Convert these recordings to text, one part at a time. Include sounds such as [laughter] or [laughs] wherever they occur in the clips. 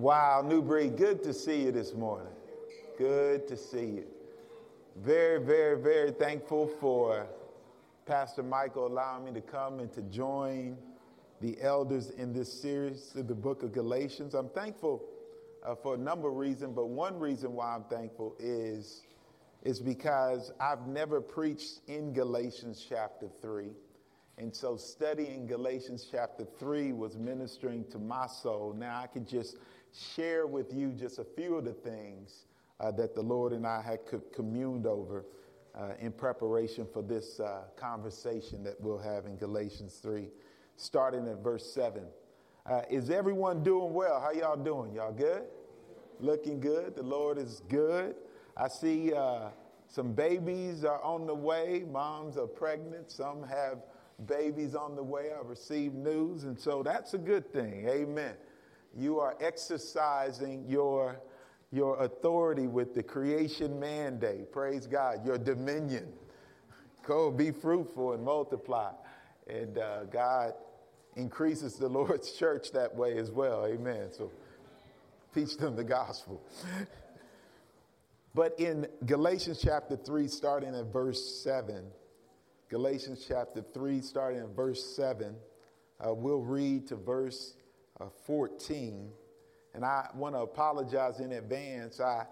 Wow, New Breed, good to see you this morning. Good to see you. Very, very, very thankful for Pastor Michael allowing me to come and to join the elders in this series of the book of Galatians. I'm thankful uh, for a number of reasons, but one reason why I'm thankful is, is because I've never preached in Galatians chapter 3. And so studying Galatians chapter 3 was ministering to my soul. Now I can just share with you just a few of the things uh, that the Lord and I had co- communed over uh, in preparation for this uh, conversation that we'll have in Galatians 3, starting at verse 7. Uh, is everyone doing well? How y'all doing? Y'all good? Looking good. The Lord is good. I see uh, some babies are on the way. Moms are pregnant. Some have babies on the way. I received news, and so that's a good thing. Amen. You are exercising your, your authority with the creation mandate. Praise God. Your dominion. Go be fruitful and multiply. And uh, God increases the Lord's [laughs] church that way as well. Amen. So teach them the gospel. but in Galatians chapter 3, starting at verse 7, Galatians chapter 3, starting at verse 7, uh, we'll read to verse 14. And I want to apologize in advance. I,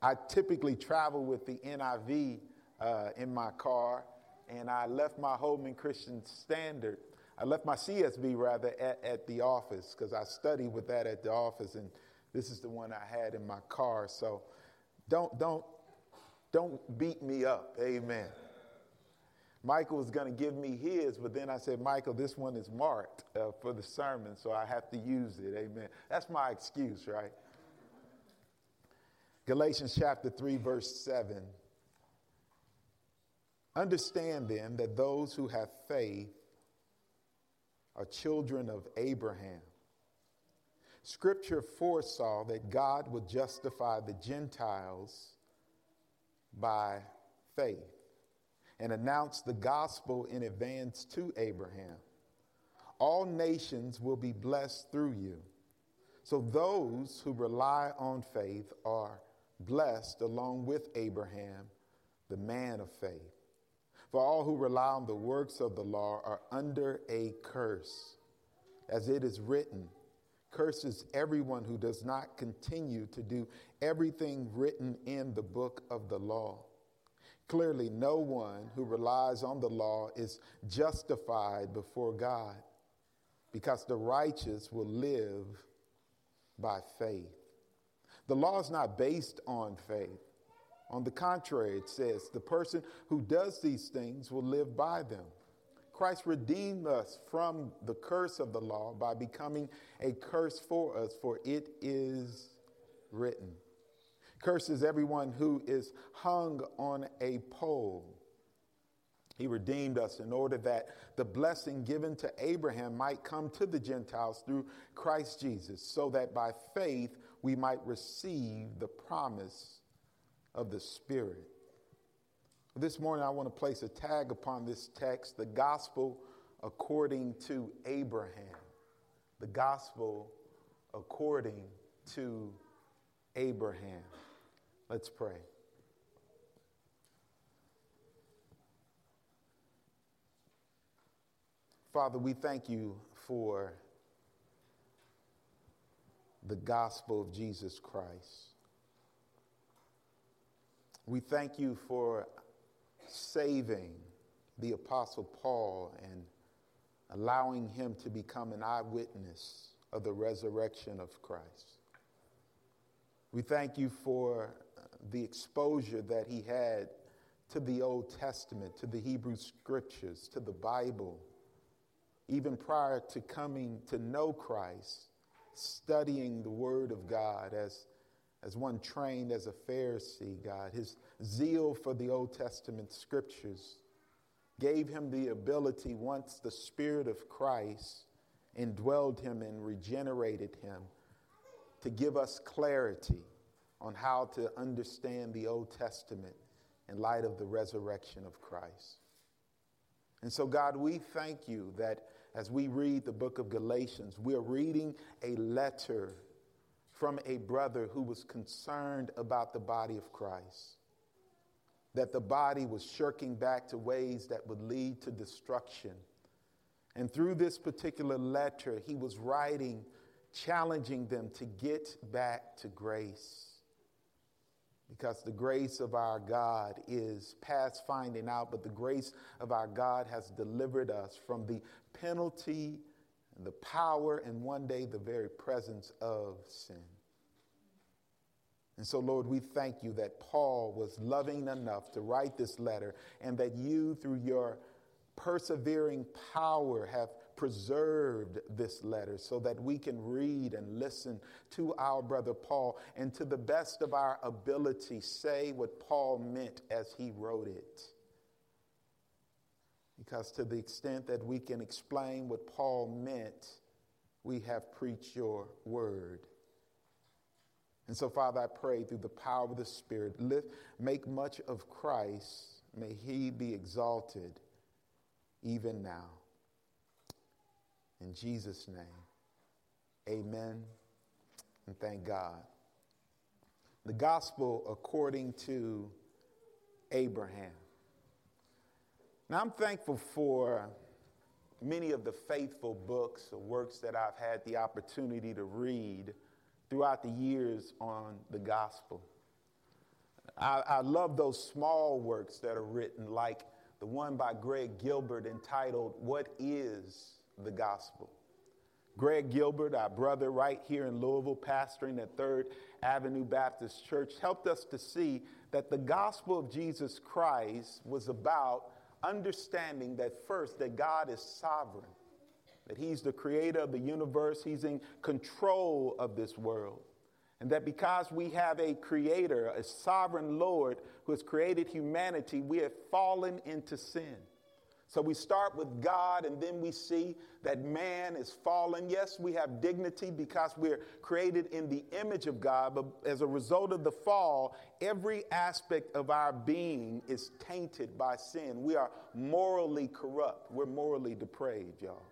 I typically travel with the NIV uh, in my car, and I left my Holman Christian Standard. I left my CSB rather at, at the office because I study with that at the office, and this is the one I had in my car. So don't don't don't beat me up. Amen. Michael was going to give me his, but then I said, Michael, this one is marked uh, for the sermon, so I have to use it. Amen. That's my excuse, right? Galatians chapter 3, verse 7. Understand then that those who have faith are children of Abraham. Scripture foresaw that God would justify the Gentiles by faith and announced the gospel in advance to Abraham. All nations will be blessed through you. So those who rely on faith are blessed along with Abraham, the man of faith. For all who rely on the works of the law are under a curse. As it is written, curses everyone who does not continue to do everything written in the book of the law. Clearly, no one who relies on the law is justified before God because the righteous will live by faith. The law is not based on faith. On the contrary, it says the person who does these things will live by them. Christ redeemed us from the curse of the law by becoming a curse for us, for it is written. Curses everyone who is hung on a pole. He redeemed us in order that the blessing given to Abraham might come to the Gentiles through Christ Jesus, so that by faith we might receive the promise of the Spirit. This morning, I want to place a tag upon this text the gospel according to Abraham. The gospel according to Abraham. Let's pray. Father, we thank you for the gospel of Jesus Christ. We thank you for saving the Apostle Paul and allowing him to become an eyewitness of the resurrection of Christ. We thank you for the exposure that he had to the Old Testament, to the Hebrew scriptures, to the Bible, even prior to coming to know Christ, studying the Word of God as, as one trained as a Pharisee, God. His zeal for the Old Testament scriptures gave him the ability, once the Spirit of Christ indwelled him and regenerated him, to give us clarity on how to understand the Old Testament in light of the resurrection of Christ. And so, God, we thank you that as we read the book of Galatians, we're reading a letter from a brother who was concerned about the body of Christ, that the body was shirking back to ways that would lead to destruction. And through this particular letter, he was writing, challenging them to get back to grace. Because the grace of our God is past finding out, but the grace of our God has delivered us from the penalty the power and one day the very presence of sin. And so, Lord, we thank you that Paul was loving enough to write this letter and that you, through your persevering power, have preserved this letter so that we can read and listen to our brother Paul and to the best of our ability say what Paul meant as he wrote it. Because to the extent that we can explain what Paul meant, we have preached your word. And so, Father, I pray through the power of the Spirit, lift, make much of Christ. May he be exalted even now. In Jesus' name, amen and thank God. The gospel according to Abraham. Now, I'm thankful for many of the faithful books or works that I've had the opportunity to read throughout the years on the gospel. I, I, love those small works that are written, like the one by Greg Gilbert entitled, What is the Gospel? Greg Gilbert, our brother right here in Louisville, pastoring at Third Avenue Baptist Church, helped us to see that the gospel of Jesus Christ was about understanding that first, that God is sovereign, that He's the creator of the universe, He's in control of this world. And that because we have a creator, a sovereign Lord who has created humanity, we have fallen into sin. So we start with God, and then we see that man is fallen. Yes, we have dignity because we're created in the image of God, but as a result of the fall, every aspect of our being is tainted by sin. We are morally corrupt, we're morally depraved, y'all.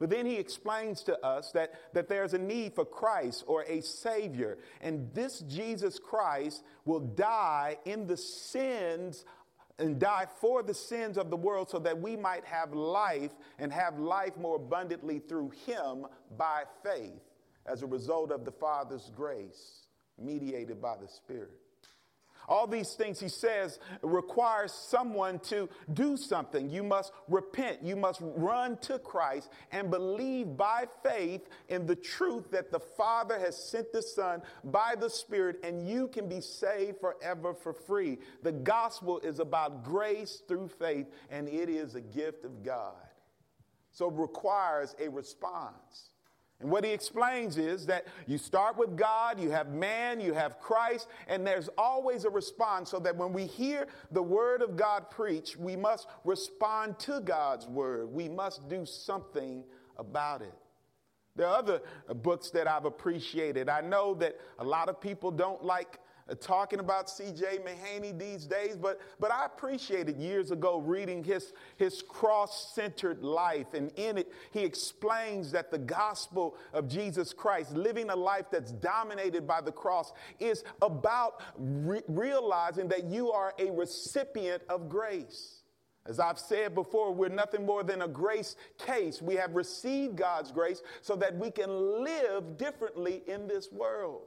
But then he explains to us that, that there's a need for Christ or a Savior. And this Jesus Christ will die in the sins and die for the sins of the world so that we might have life and have life more abundantly through him by faith as a result of the Father's grace mediated by the Spirit. All these things, he says, requires someone to do something. You must repent. You must run to Christ and believe by faith in the truth that the Father has sent the Son by the Spirit, and you can be saved forever for free. The gospel is about grace through faith, and it is a gift of God. So it requires a response. And what he explains is that you start with God, you have man, you have Christ, and there's always a response so that when we hear the word of God preached, we must respond to God's word. We must do something about it. There are other books that I've appreciated. I know that a lot of people don't like talking about C.J. Mahaney these days, but, but I appreciated years ago reading his, his cross centered life. And in it, he explains that the gospel of Jesus Christ, living a life that's dominated by the cross, is about re- realizing that you are a recipient of grace. As I've said before, we're nothing more than a grace case. We have received God's grace so that we can live differently in this world.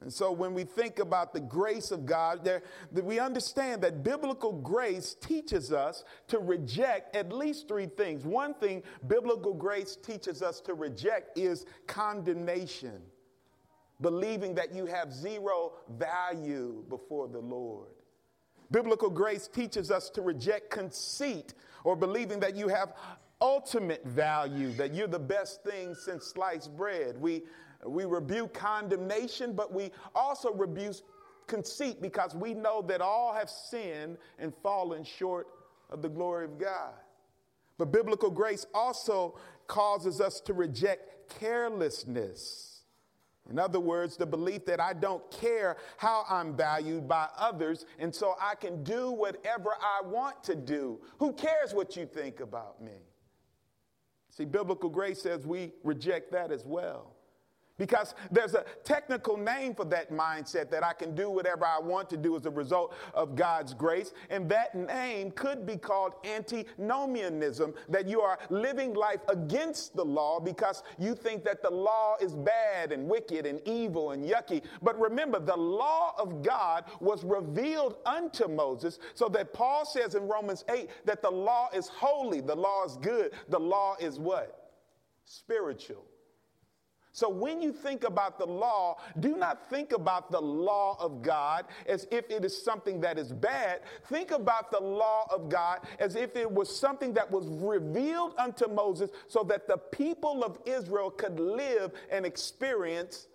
And so when we think about the grace of God, there, we understand that biblical grace teaches us to reject at least three things. One thing biblical grace teaches us to reject is condemnation, believing that you have zero value before the Lord. Biblical grace teaches us to reject conceit or believing that you have ultimate value, that you're the best thing since sliced bread. We we rebuke condemnation, but we also rebuke conceit because we know that all have sinned and fallen short of the glory of God. But biblical grace also causes us to reject carelessness. In other words, the belief that I don't care how I'm valued by others, and so I can do whatever I want to do. Who cares what you think about me? See, biblical grace says we reject that as well. Because there's a technical name for that mindset that I can do whatever I want to do as a result of God's grace. And that name could be called antinomianism, that you are living life against the law because you think that the law is bad and wicked and evil and yucky. But remember, the law of God was revealed unto Moses, so that Paul says in Romans 8 that the law is holy, the law is good, the law is what? Spiritual. So when you think about the law, do not think about the law of God as if it is something that is bad. Think about the law of God as if it was something that was revealed unto Moses so that the people of Israel could live and experience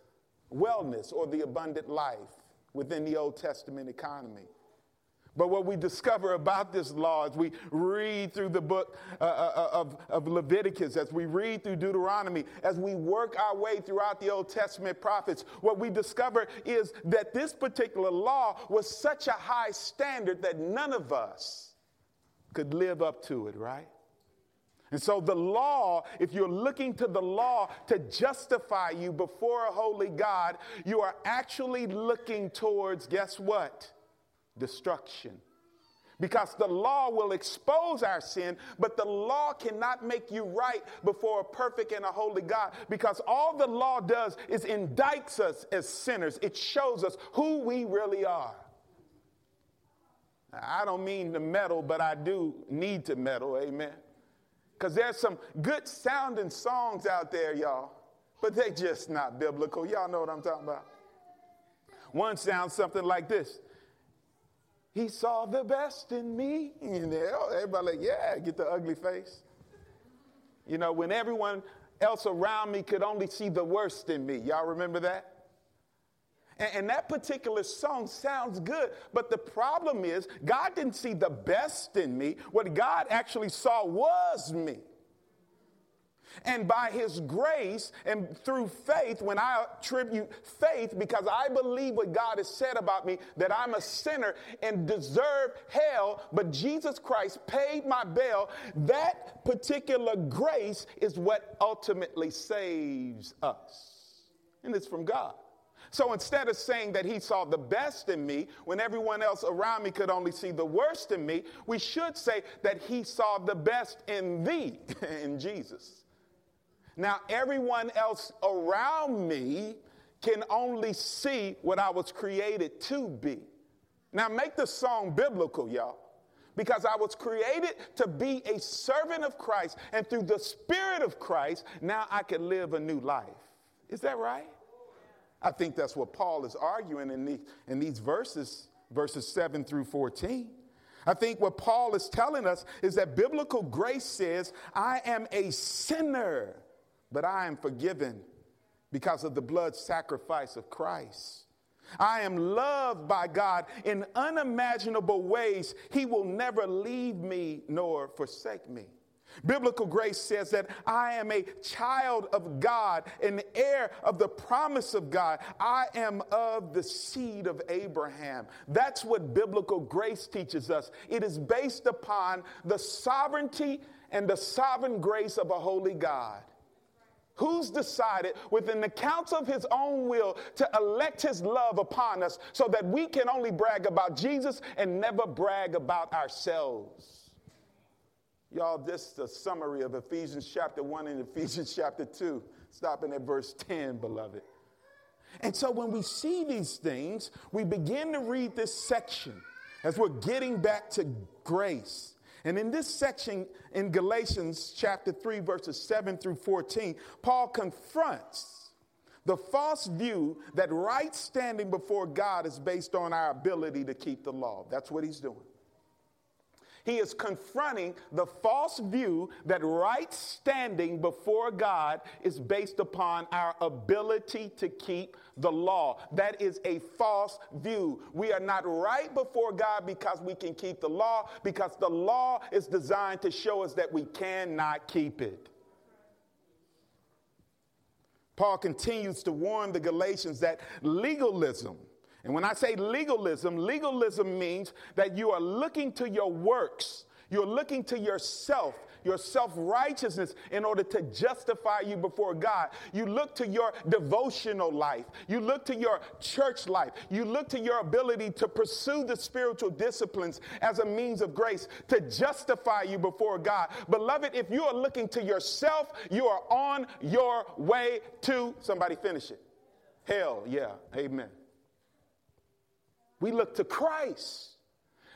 wellness or the abundant life within the Old Testament economy. But what we discover about this law as we read through the book uh, uh, uh, of, of Leviticus, as we read through Deuteronomy, as we work our way throughout the Old Testament prophets, what we discover is that this particular law was such a high standard that none of us could live up to it, right? And so, the law, if you're looking to the law to justify you before a holy God, you are actually looking towards, guess what? Destruction. Because the law will expose our sin, but the law cannot make you right before a perfect and a holy God. Because all the law does is indicts us as sinners, it shows us who we really are. I don't mean to meddle, but I do need to meddle, amen. Because there's some good sounding songs out there, y'all, but they're just not biblical. Y'all know what I'm talking about. One sounds something like this he saw the best in me. And everybody like, yeah, get the ugly face. You know, when everyone else around me could only see the worst in me. Y'all remember that? And, and, that particular song sounds good, but the problem is God didn't see the best in me. What God actually saw was me. And by his grace and through faith, when I attribute faith, because I believe what God has said about me, that I'm a sinner and deserve hell, but Jesus Christ paid my bail, that particular grace is what ultimately saves us. And it's from God. So instead of saying that he saw the best in me when everyone else around me could only see the worst in me, we should say that he saw the best in thee, [laughs] in Jesus. Now, everyone else around me can only see what I was created to be. Now, make the song biblical, y'all, because I was created to be a servant of Christ, and through the Spirit of Christ, now I can live a new life. Is that right? I think that's what Paul is arguing in these, in these verses, verses 7 through 14. I think what Paul is telling us is that biblical grace says, I am a sinner but I am forgiven because of the blood sacrifice of Christ. I am loved by God in unimaginable ways. He will never leave me nor forsake me. Biblical grace says that I am a child of God, an heir of the promise of God. I am of the seed of Abraham. That's what biblical grace teaches us. It is based upon the sovereignty and the sovereign grace of a holy God. Who's decided within the counsel of his own will to elect his love upon us so that we can only brag about Jesus and never brag about ourselves? Y'all, this is a summary of Ephesians chapter 1 and Ephesians [laughs] chapter 2, stopping at verse 10, beloved. And so when we see these things, we begin to read this section as we're getting back to grace and in this section in Galatians chapter 3, verses 7 through 14, Paul confronts the false view that right standing before God is based on our ability to keep the law. That's what he's doing. He is confronting the false view that right standing before God is based upon our ability to keep the law. That is a false view. We are not right before God because we can keep the law, because the law is designed to show us that we cannot keep it. Paul continues to warn the Galatians that legalism and when I say legalism, legalism means that you are looking to your works, You're looking to yourself, your self righteousness, in order to justify you before God. You look to your devotional life. You look to your church life. You look to your ability to pursue the spiritual disciplines as a means of grace to justify you before God. Beloved, if you are looking to yourself, you are on your way to somebody finish it. Hell, yeah, amen. We look to Christ.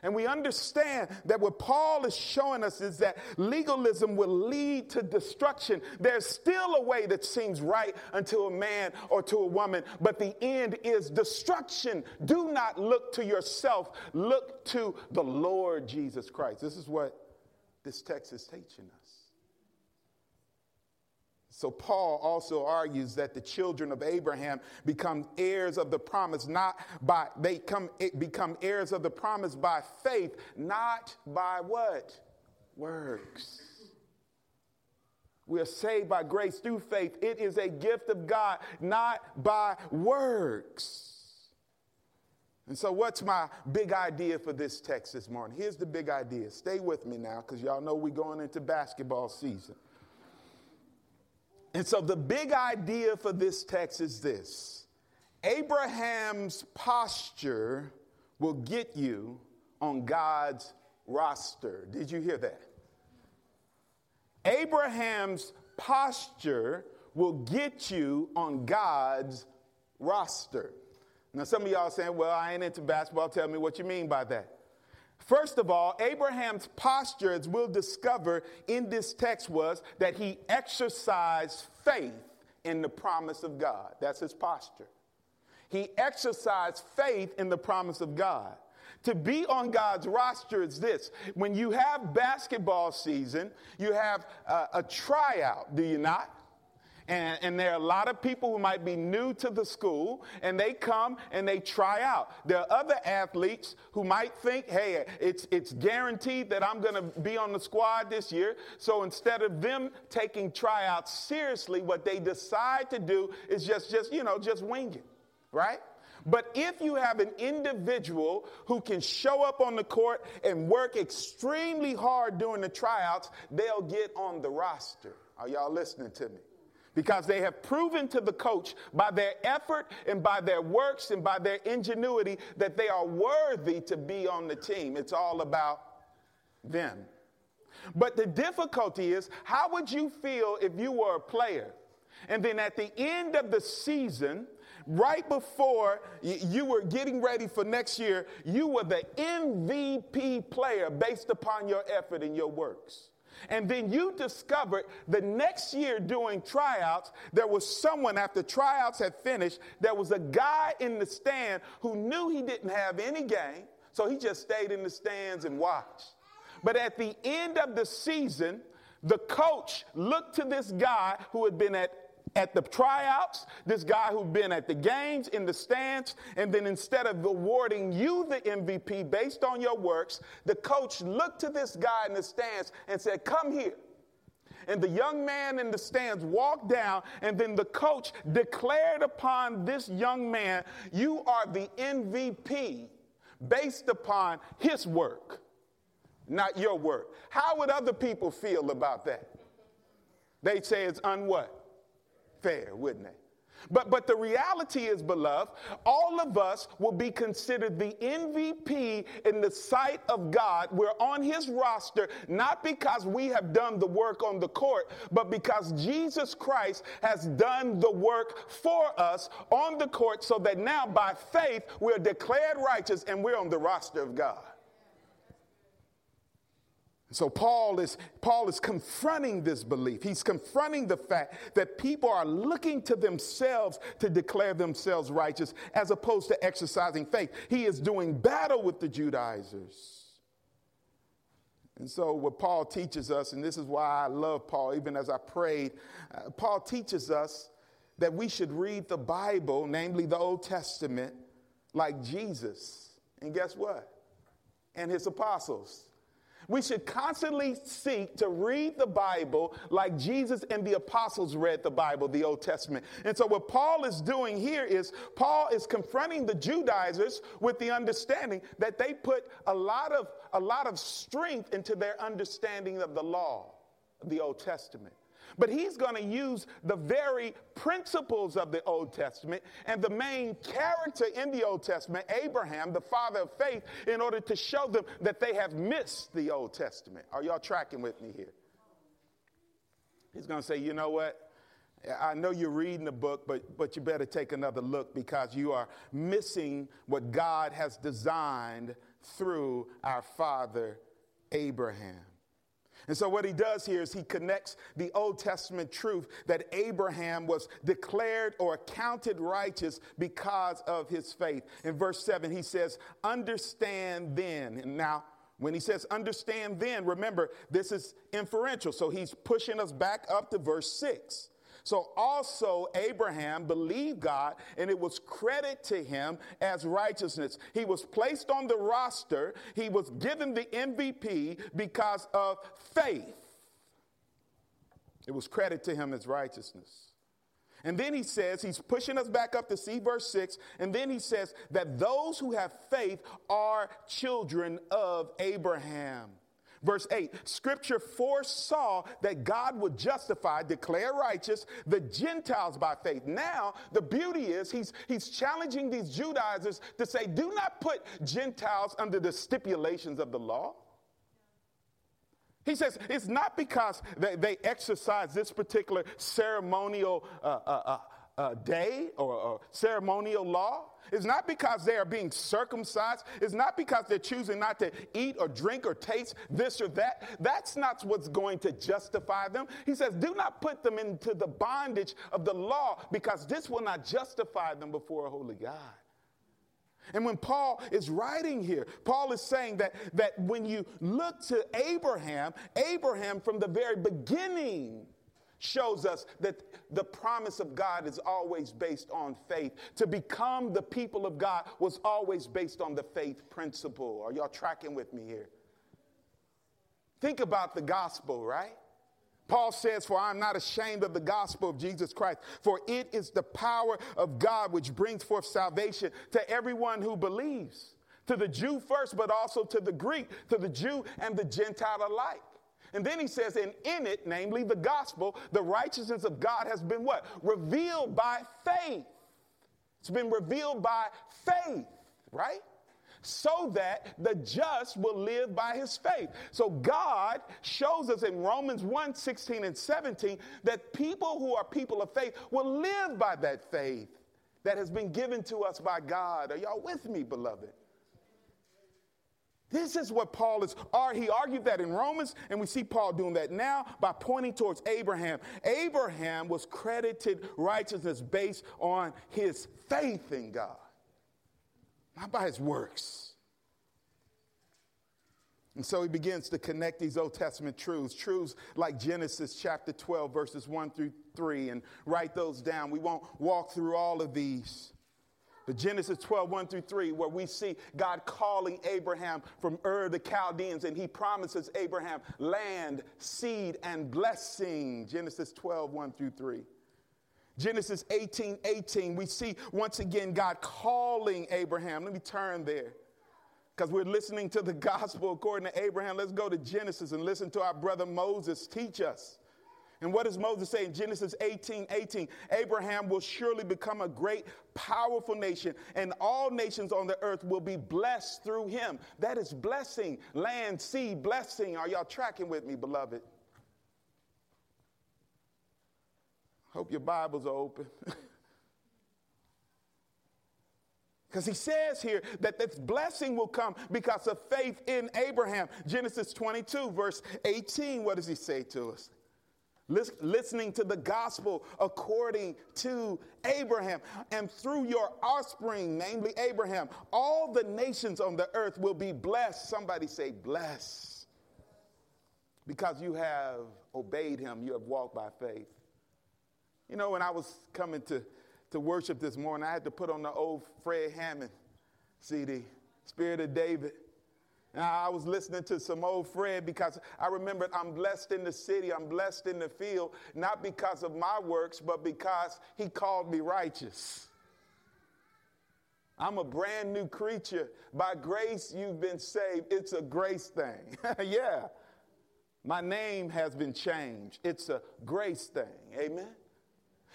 And we understand that what Paul is showing us is that legalism will lead to destruction. There's still a way that seems right unto a man or to a woman, but the end is destruction. Do not look to yourself, look to the Lord Jesus Christ. This is what this text is teaching us. So, Paul also argues that the children of Abraham become heirs of the promise, not by, they come, become heirs of the promise by faith, not by what? Works. We are saved by grace through faith. It is a gift of God, not by works. And so, what's my big idea for this text this morning? Here's the big idea. Stay with me now, because y'all know we're going into basketball season. And so the big idea for this text is this Abraham's posture will get you on God's roster. Did you hear that? Abraham's posture will get you on God's roster. Now, some of y'all saying, well, I ain't into basketball. Tell me what you mean by that. First of all, Abraham's posture, as we'll discover in this text, was that he exercised faith in the promise of God. That's his posture. He exercised faith in the promise of God. To be on God's roster is this when you have basketball season, you have a, a tryout, do you not? And, and, there are a lot of people who might be new to the school and they come and they try out. There are other athletes who might think, hey, it's, it's guaranteed that I'm going to be on the squad this year. So instead of them taking tryouts seriously, what they decide to do is just, just you know, just wing it, right? But if you have an individual who can show up on the court and work extremely hard during the tryouts, they'll get on the roster. Are y'all listening to me? Because they have proven to the coach by their effort and by their works and by their ingenuity that they are worthy to be on the team. It's all about them. But the difficulty is how would you feel if you were a player and then at the end of the season, right before you were getting ready for next year, you were the MVP player based upon your effort and your works? And then you discovered the next year doing tryouts, there was someone after tryouts had finished, there was a guy in the stand who knew he didn't have any game, so he just stayed in the stands and watched. But at the end of the season, the coach looked to this guy who had been at at the tryouts, this guy who'd been at the games, in the stands, and then instead of awarding you the MVP based on your works, the coach looked to this guy in the stands and said, Come here. And the young man in the stands walked down, and then the coach declared upon this young man, You are the MVP based upon his work, not your work. How would other people feel about that? They'd say it's unwhat? Fair, wouldn't it? But, but the reality is, beloved, all of us will be considered the MVP in the sight of God. We're on his roster, not because we have done the work on the court, but because Jesus Christ has done the work for us on the court so that now by faith we're declared righteous and we're on the roster of God. So Paul is Paul is confronting this belief. He's confronting the fact that people are looking to themselves to declare themselves righteous as opposed to exercising faith. He is doing battle with the Judaizers. And so what Paul teaches us and this is why I love Paul even as I prayed, uh, Paul teaches us that we should read the Bible, namely the Old Testament, like Jesus. And guess what? And his apostles We should constantly seek to read the Bible like Jesus and the apostles read the Bible, the Old Testament. And so, what Paul is doing here is Paul is confronting the Judaizers with the understanding that they put a lot of, a lot of strength into their understanding of the law, the Old Testament. But he's going to use the very principles of the Old Testament and the main character in the Old Testament, Abraham, the father of faith, in order to show them that they have missed the Old Testament. Are y'all tracking with me here? He's going to say, you know what? I know you're reading the book, but, but you better take another look because you are missing what God has designed through our father Abraham. And so, what he does here is he connects the Old Testament truth that Abraham was declared or accounted righteous because of his faith. In verse 7, he says, Understand then. And now, when he says understand then, remember, this is inferential. So, he's pushing us back up to verse 6. So also Abraham believed God and it was credit to him as righteousness. He was placed on the roster, he was given the MVP because of faith. It was credit to him as righteousness. And then he says, he's pushing us back up to see verse 6, and then he says that those who have faith are children of Abraham. Verse 8 Scripture foresaw that God would justify, declare righteous the Gentiles by faith. Now, the beauty is he's, he's challenging these Judaizers to say, do not put Gentiles under the stipulations of the law. He says it's not because they, they exercise this particular ceremonial uh, uh, uh, day or, or ceremonial law. It's not because they are being circumcised. It's not because they're choosing not to eat or drink or taste this or that. That's not what's going to justify them. He says, do not put them into the bondage of the law because this will not justify them before a holy God. And when Paul is writing here, Paul is saying that, that when you look to Abraham, Abraham from the very beginning shows us that the promise of God is always based on faith. To become the people of God was always based on the faith principle. Are y'all tracking with me here? Think about the gospel, right? Paul says, For I'm not ashamed of the gospel of Jesus Christ, for it is the power of God which brings forth salvation to everyone who believes, to the Jew first, but also to the Greek, to the Jew and the Gentile alike. And then he says, and in it, namely the gospel, the righteousness of God has been what? Revealed by faith. It's been revealed by faith, right? So that the just will live by his faith. So God shows us in Romans 1 16 and 17 that people who are people of faith will live by that faith that has been given to us by God. Are y'all with me, beloved? This is what Paul is, he argued that in Romans, and we see Paul doing that now by pointing towards Abraham. Abraham was credited righteousness based on his faith in God, not by his works. And so he begins to connect these Old Testament truths, truths like Genesis chapter 12, verses 1 through 3, and write those down. We won't walk through all of these. But Genesis 12, 1 through 3, where we see God calling Abraham from Ur the Chaldeans, and he promises Abraham land, seed, and blessing. Genesis 12, 1 through 3. Genesis 18, 18, we see once again God calling Abraham. Let me turn there because we're listening to the [laughs] gospel according to Abraham. Let's go to Genesis and listen to our brother Moses teach us. And what does Moses say in Genesis 18 18? Abraham will surely become a great, powerful nation, and all nations on the earth will be blessed through him. That is blessing, land, sea, blessing. Are y'all tracking with me, beloved? Hope your Bibles are open. [laughs] Because he says here that this blessing will come because of faith in Abraham. Genesis 22, verse 18, what does he say to us? Listening to the gospel according to Abraham. And through your offspring, namely Abraham, all the nations on the earth will be blessed. Somebody say, bless. Because you have obeyed him, you have walked by faith. You know, when I was coming to, to worship this morning, I had to put on the old Fred Hammond CD, Spirit of David. And I was listening to some old Fred because I remembered I'm blessed in the city, I'm blessed in the field, not because of my works, but because he called me righteous. I'm a brand new creature. By grace, you've been saved. It's a grace thing. [laughs] yeah. My name has been changed. It's a grace thing. Amen.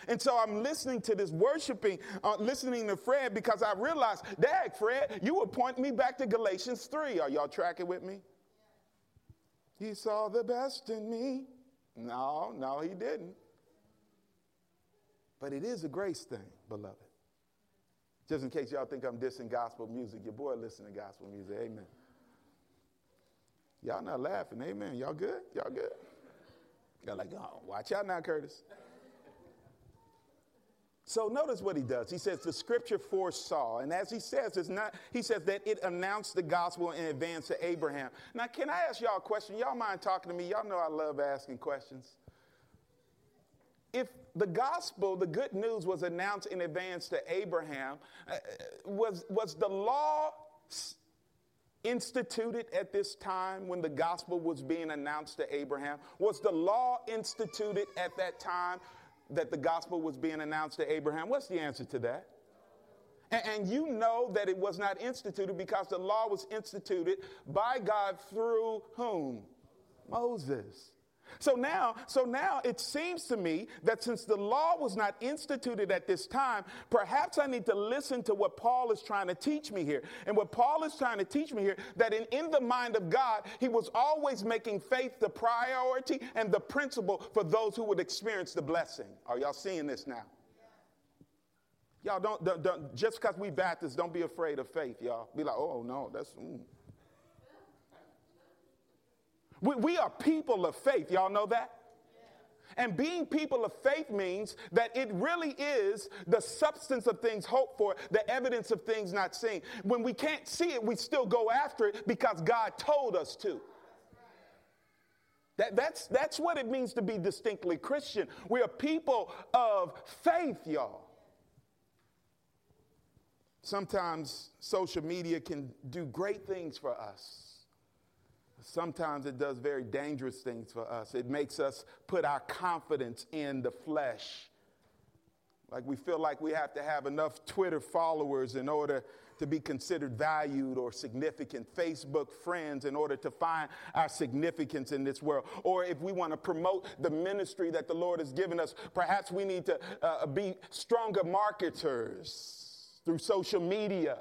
And so I'm listening to this worshiping, uh, listening to Fred because I realized, Dad, Fred, you were pointing me back to Galatians 3. Are y'all tracking with me? He saw the best in me. No, no, he didn't. But it is a grace thing, beloved. Just in case y'all think I'm dissing gospel music, your boy listen to gospel music. Amen. Y'all not laughing. Amen. Y'all good? Y'all good? Y'all like, oh, watch out now, Curtis. So notice what he does. He says the scripture foresaw, and as he says, it's not. He says that it announced the gospel in advance to Abraham. Now, can I ask y'all a question? Y'all mind talking to me? Y'all know I love asking questions. If the gospel, the good news, was announced in advance to Abraham, uh, was was the law instituted at this time when the gospel was being announced to Abraham? Was the law instituted at that time? That the gospel was being announced to Abraham? What's the answer to that? And, and you know that it was not instituted because the law was instituted by God through whom? Moses. So now, so now it seems to me that since the law was not instituted at this time, perhaps I need to listen to what Paul is trying to teach me here. And what Paul is trying to teach me here, that in, in the mind of God, he was always making faith the priority and the principle for those who would experience the blessing. Are y'all seeing this now? Y'all don't, don't, don't just because we Baptists, don't be afraid of faith, y'all. Be like, oh no, that's. Mm. We, we are people of faith. Y'all know that? And being people of faith means that it really is the substance of things hoped for, the evidence of things not seen. When we can't see it, we still go after it because God told us to. That, that's, that's what it means to be distinctly Christian. We are people of faith, y'all. Sometimes social media can do great things for us sometimes it does very dangerous things for us. It makes us put our confidence in the flesh. Like we feel like we have to have enough Twitter followers in order to be considered valued or significant, Facebook friends in order to find our significance in this world. Or if we want to promote the ministry that the Lord has given us, perhaps we need to uh, be stronger marketers through social media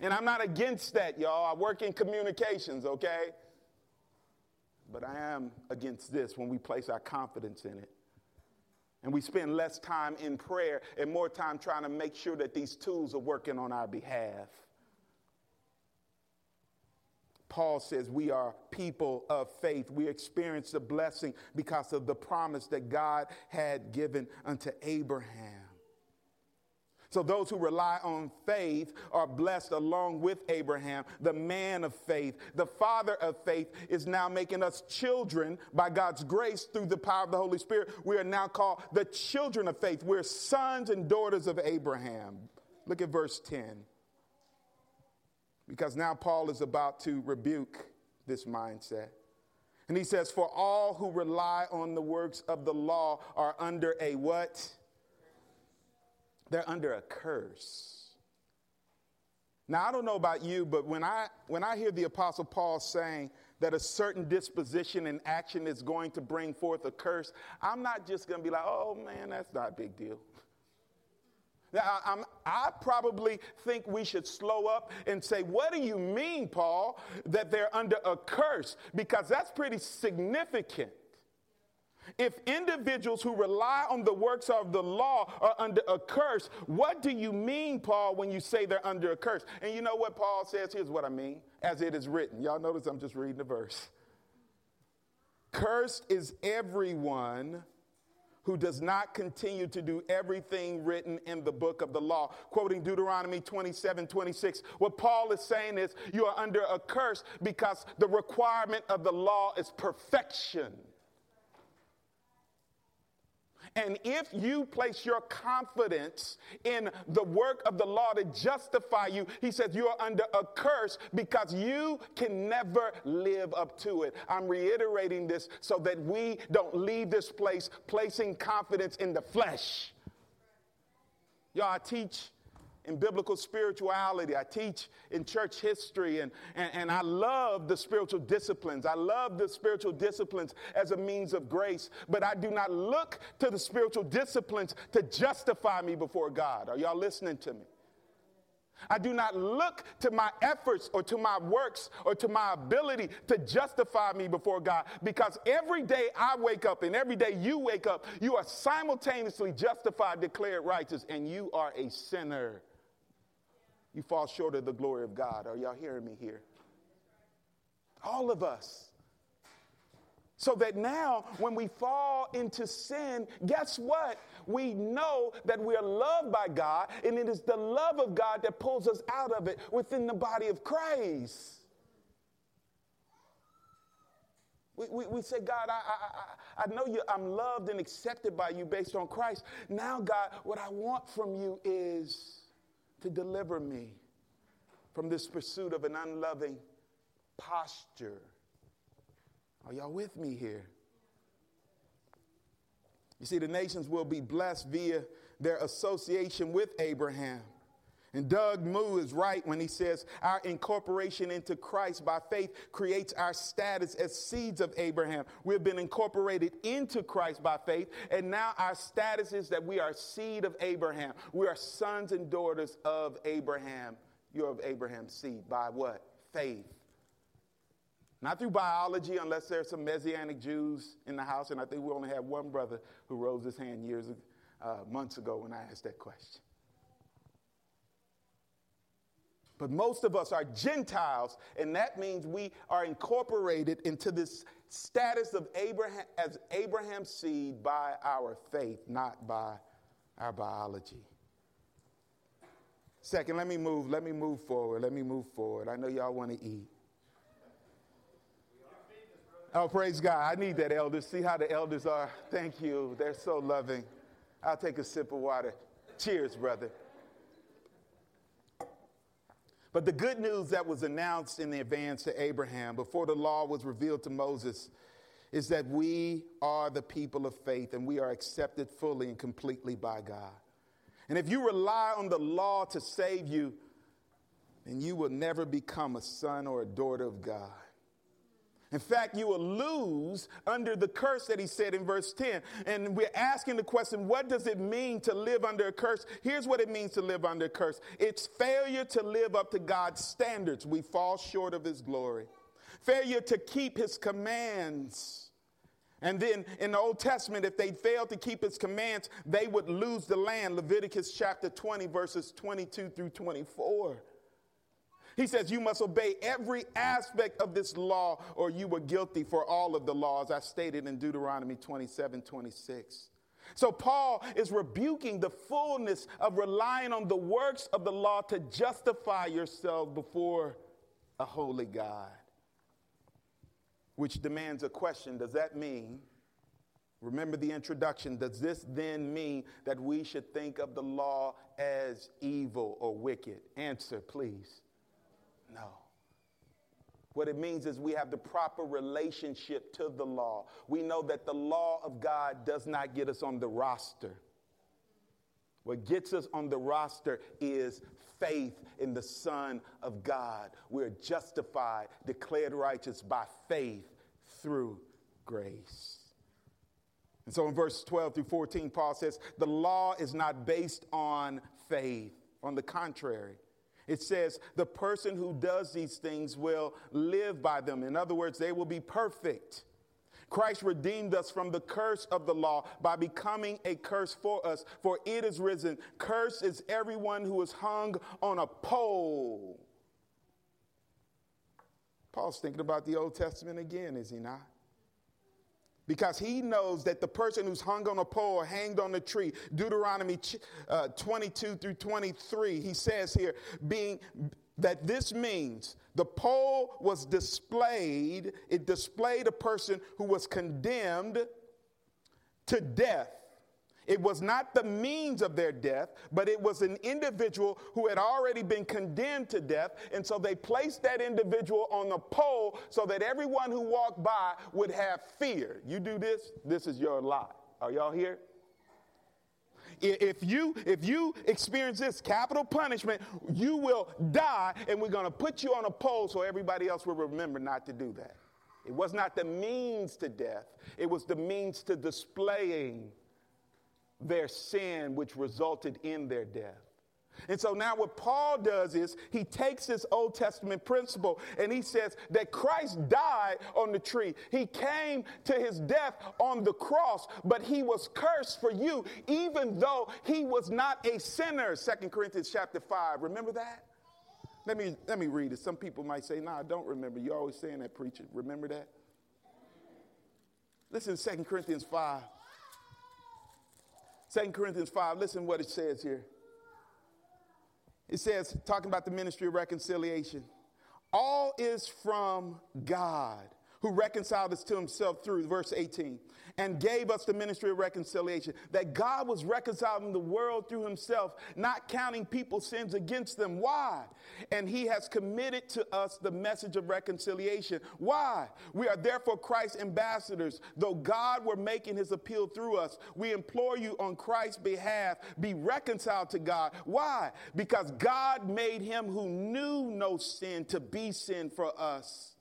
and I'm not against that, y'all. I work in communications, okay? But I am against this when we place our confidence in it. And we spend less time in prayer and more time trying to make sure that these tools are working on our behalf. Paul says we are people of faith. We experience the blessing because of the promise that God had given unto Abraham. So those who rely on faith are blessed along with Abraham, the man of faith. The father of faith is now making us children by God's grace through the power of the Holy Spirit. We are now called the children of faith. We're sons and daughters of Abraham. Look at verse 10. Because now Paul is about to rebuke this mindset. And he says, For all who rely on the works of the law are under a what? They're under a curse. Now, I don't know about you, but when I, when I hear the Apostle Paul saying that a certain disposition and action is going to bring forth a curse, I'm not just going to be like, oh man, that's not a big deal. Now, I, I probably think we should slow up and say, What do you mean, Paul, that they're under a curse? Because that's pretty significant. If individuals who rely on the works of the law are under a curse, what do you mean, Paul, when you say they're under a curse? And you know what Paul says? Here's what I mean, as it is written. Y'all notice I'm just reading the verse. Cursed is everyone who does not continue to do everything written in the book of the law. Quoting Deuteronomy 27 26, what Paul is saying is you are under a curse because the requirement of the law is perfection. And if you place your confidence in the work of the law to justify you, he says you're under a curse because you can never live up to it. I'm reiterating this so that we don't leave this place placing confidence in the flesh. Y'all, I teach in biblical spirituality. I teach in church history, and, and, and I love the spiritual disciplines. I love the spiritual disciplines as a means of grace, but I do not look to the spiritual disciplines to justify me before God. Are y'all listening to me? I do not look to my efforts or to my works or to my ability to justify me before God because every day I wake up and every day you wake up, you are simultaneously justified, declared righteous, and you are a sinner you fall short of the glory of God. Are y'all hearing me here? All of us. So that now, when we fall into sin, guess what? We know that we are loved by God, and it is the love of God that pulls us out of it within the body of Christ. We, we, we say, God, I, I, I, I know you, I'm loved and accepted by you based on Christ. Now, God, what I want from you is to deliver me from this pursuit of an unloving posture. Are y'all with me here? You see, the nations will be blessed via their association with Abraham. And Doug Moo is right when he says our incorporation into Christ by faith creates our status as seeds of Abraham. We've been incorporated into Christ by faith, and now our status is that we are seed of Abraham. We are sons and daughters of Abraham. You're of Abraham's seed by what? Faith. Not through biology, unless there's some Messianic Jews in the house, and I think we only had one brother who rose his hand years, uh, months ago when I asked that question. But most of us are Gentiles, and that means we are incorporated into this status of Abraham as Abraham's seed by our faith, not by our biology. Second, let me move, let me move forward, let me move forward. I know y'all want to eat. Oh, praise God. I need that, elders. See how the elders are. Thank you. They're so loving. I'll take a sip of water. Cheers, brother. But the good news that was announced in the advance to Abraham before the law was revealed to Moses is that we are the people of faith and we are accepted fully and completely by God. And if you rely on the law to save you, then you will never become a son or a daughter of God. In fact, you will lose under the curse that he said in verse 10. And we're asking the question what does it mean to live under a curse? Here's what it means to live under a curse it's failure to live up to God's standards. We fall short of his glory, failure to keep his commands. And then in the Old Testament, if they failed to keep his commands, they would lose the land. Leviticus chapter 20, verses 22 through 24. He says, You must obey every aspect of this law, or you were guilty for all of the laws, I stated in Deuteronomy 27 26. So, Paul is rebuking the fullness of relying on the works of the law to justify yourself before a holy God, which demands a question Does that mean, remember the introduction, does this then mean that we should think of the law as evil or wicked? Answer, please. No. What it means is we have the proper relationship to the law. We know that the law of God does not get us on the roster. What gets us on the roster is faith in the Son of God. We're justified, declared righteous by faith through grace. And so in verse 12 through 14, Paul says, The law is not based on faith. On the contrary, it says, the person who does these things will live by them. In other words, they will be perfect. Christ redeemed us from the curse of the law by becoming a curse for us. For it is risen, Curse is everyone who is hung on a pole. Paul's thinking about the Old Testament again, is he not? Because he knows that the person who's hung on a pole hanged on a tree, Deuteronomy uh, 22 through 23, he says here, being that this means the pole was displayed, it displayed a person who was condemned to death It was not the means of their death, but it was an individual who had already been condemned to death. And so they placed that individual on the pole so that everyone who walked by would have fear. You do this, this is your lot. Are y'all here? If you if you experience this capital punishment, you will die, and we're going to put you on a pole so everybody else will remember not to do that. It was not the means to death; it was the means to displaying their sin, which resulted in their death. And so now what Paul does is he takes this Old Testament principle and he says that Christ died on the tree. He came to his death on the cross, but he was cursed for you even though he was not a sinner. Second Corinthians chapter 5. Remember that? Let me let me read it. Some people might say, "No, nah, I don't remember." You're always saying that, preacher. Remember that? Listen to 2 Corinthians 5. 2 Corinthians 5, listen what it says here. It says, talking about the ministry of reconciliation, all is from God who reconciled us to himself through, verse 18, and gave us the ministry of reconciliation. That God was reconciling the world through himself, not counting people's sins against them. Why? And he has committed to us the message of reconciliation. Why? We are therefore Christ's ambassadors. Though God were making his appeal through us, we implore you on Christ's behalf, be reconciled to God. Why? Because God made him who knew no sin to be sin for us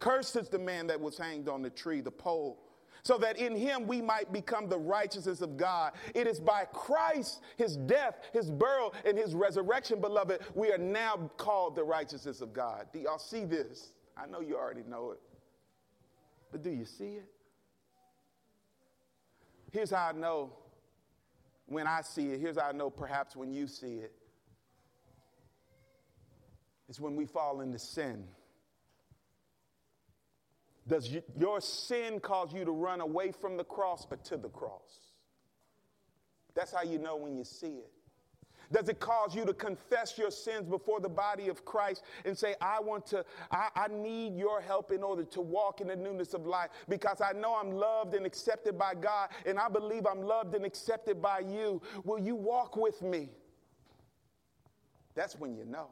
Cursed is the man that was hanged on the tree, the pole, so that in him we might become the righteousness of God. It is by Christ, his death, his burial, and his resurrection, beloved, we are now called the righteousness of God. Do y'all see this? I know you already know it, but do you see it? Here's how I know when I see it. Here's how I know perhaps when you see it. It's when we fall into sin. Does your sin cause you to run away from the cross or to the cross? That's how you know when you see it. Does it cause you to confess your sins before the body of Christ and say, I want to, I, I, need your help in order to walk in the newness of life because I know I'm loved and accepted by God and I believe I'm loved and accepted by you. Will you walk with me? That's when you know.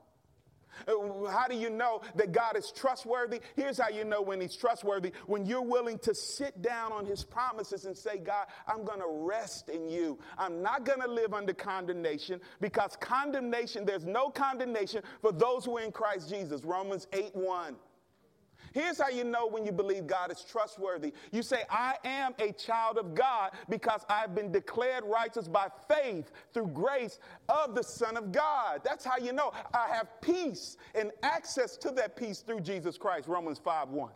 Uh, how do you know that God is trustworthy? Here's how you know when He's trustworthy when you're willing to sit down on His promises and say, God, I'm going to rest in you. I'm not going to live under condemnation because condemnation, there's no condemnation for those who are in Christ Jesus. Romans 8 1. Here's how you know when you believe God is trustworthy. You say, I am a child of God because I've been declared righteous by faith through grace of the Son of God. That's how you know I have peace and access to that peace through Jesus Christ. Romans 5 1.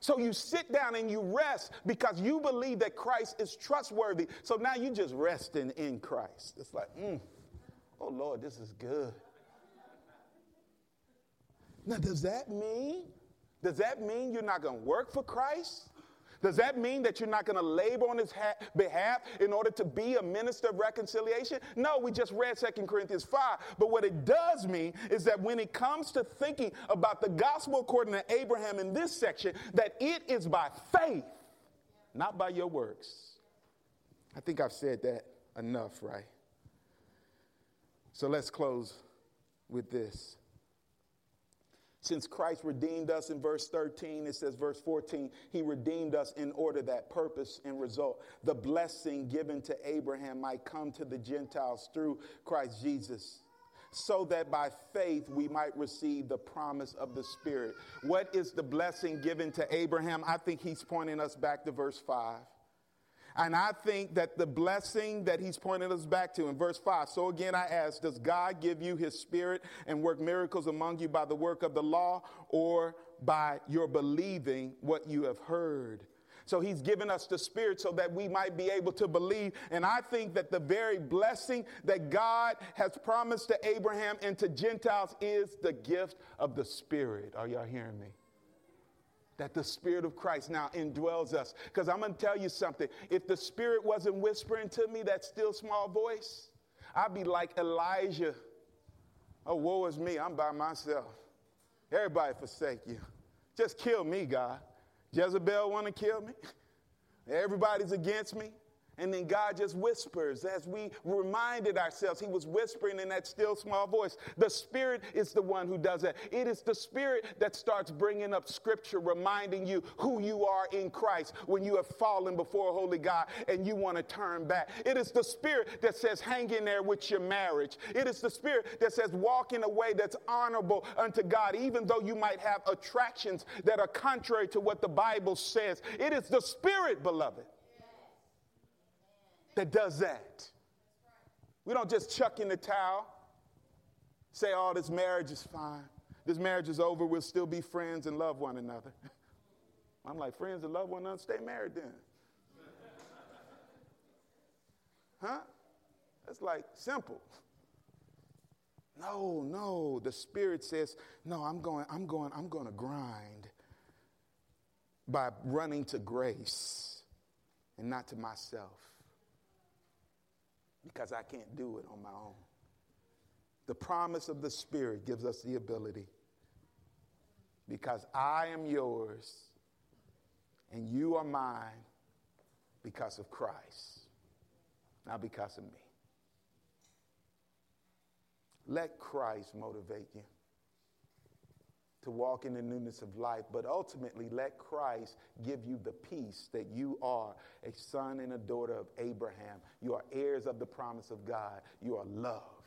So you sit down and you rest because you believe that Christ is trustworthy. So now you just resting in Christ. It's like, mm, oh Lord, this is good. Now, does that mean, does that mean you're not going to work for Christ? Does that mean that you're not going to labor on his ha- behalf in order to be a minister of reconciliation? No, we just read 2 Corinthians 5. But what it does mean is that when it comes to thinking about the gospel according to Abraham in this section, that it is by faith, not by your works. I think I've said that enough, right? So let's close with this. Since Christ redeemed us in verse 13, it says, verse 14, he redeemed us in order that purpose and result, the blessing given to Abraham might come to the Gentiles through Christ Jesus, so that by faith we might receive the promise of the Spirit. What is the blessing given to Abraham? I think he's pointing us back to verse 5. And I think that the blessing that he's pointing us back to in verse 5. So again, I ask, does God give you his spirit and work miracles among you by the work of the law or by your believing what you have heard? So he's given us the spirit so that we might be able to believe. And I think that the very blessing that God has promised to Abraham and to Gentiles is the gift of the spirit. Are y'all hearing me? That the Spirit of Christ now indwells us. Because I'm going to tell you something. If the Spirit wasn't whispering to me that still small voice, I'd be like Elijah. Oh, woe is me. I'm by myself. Everybody forsake you. Just kill me, God. Jezebel want to kill me. Everybody's against me. And then God just whispers as we reminded ourselves, He was whispering in that still small voice. The Spirit is the one who does that. It is the Spirit that starts bringing up Scripture, reminding you who you are in Christ when you have fallen before holy God and you want to turn back. It is the Spirit that says, hang in there with your marriage. It is the Spirit that says, walk in a way that's honorable unto God, even though you might have attractions that are contrary to what the Bible says. It is the Spirit, beloved that does that. We don't just chuck in the towel, say, oh, this marriage is fine. This marriage is over. We'll still be friends and love one another. [laughs] I'm like, friends and love one another, stay married then. [laughs] huh? That's like simple. No, no. The Spirit says, no, I'm going, I'm going, I'm going to grind by running to grace and not to myself because I can't do it on my own. The promise of the Spirit gives us the ability because I am yours and you are mine because of Christ, not because of me. Let Christ motivate you to walk in the newness of life, but ultimately let Christ give you the peace that you are a son and a daughter of Abraham. You are heirs of the promise of God. You are loved.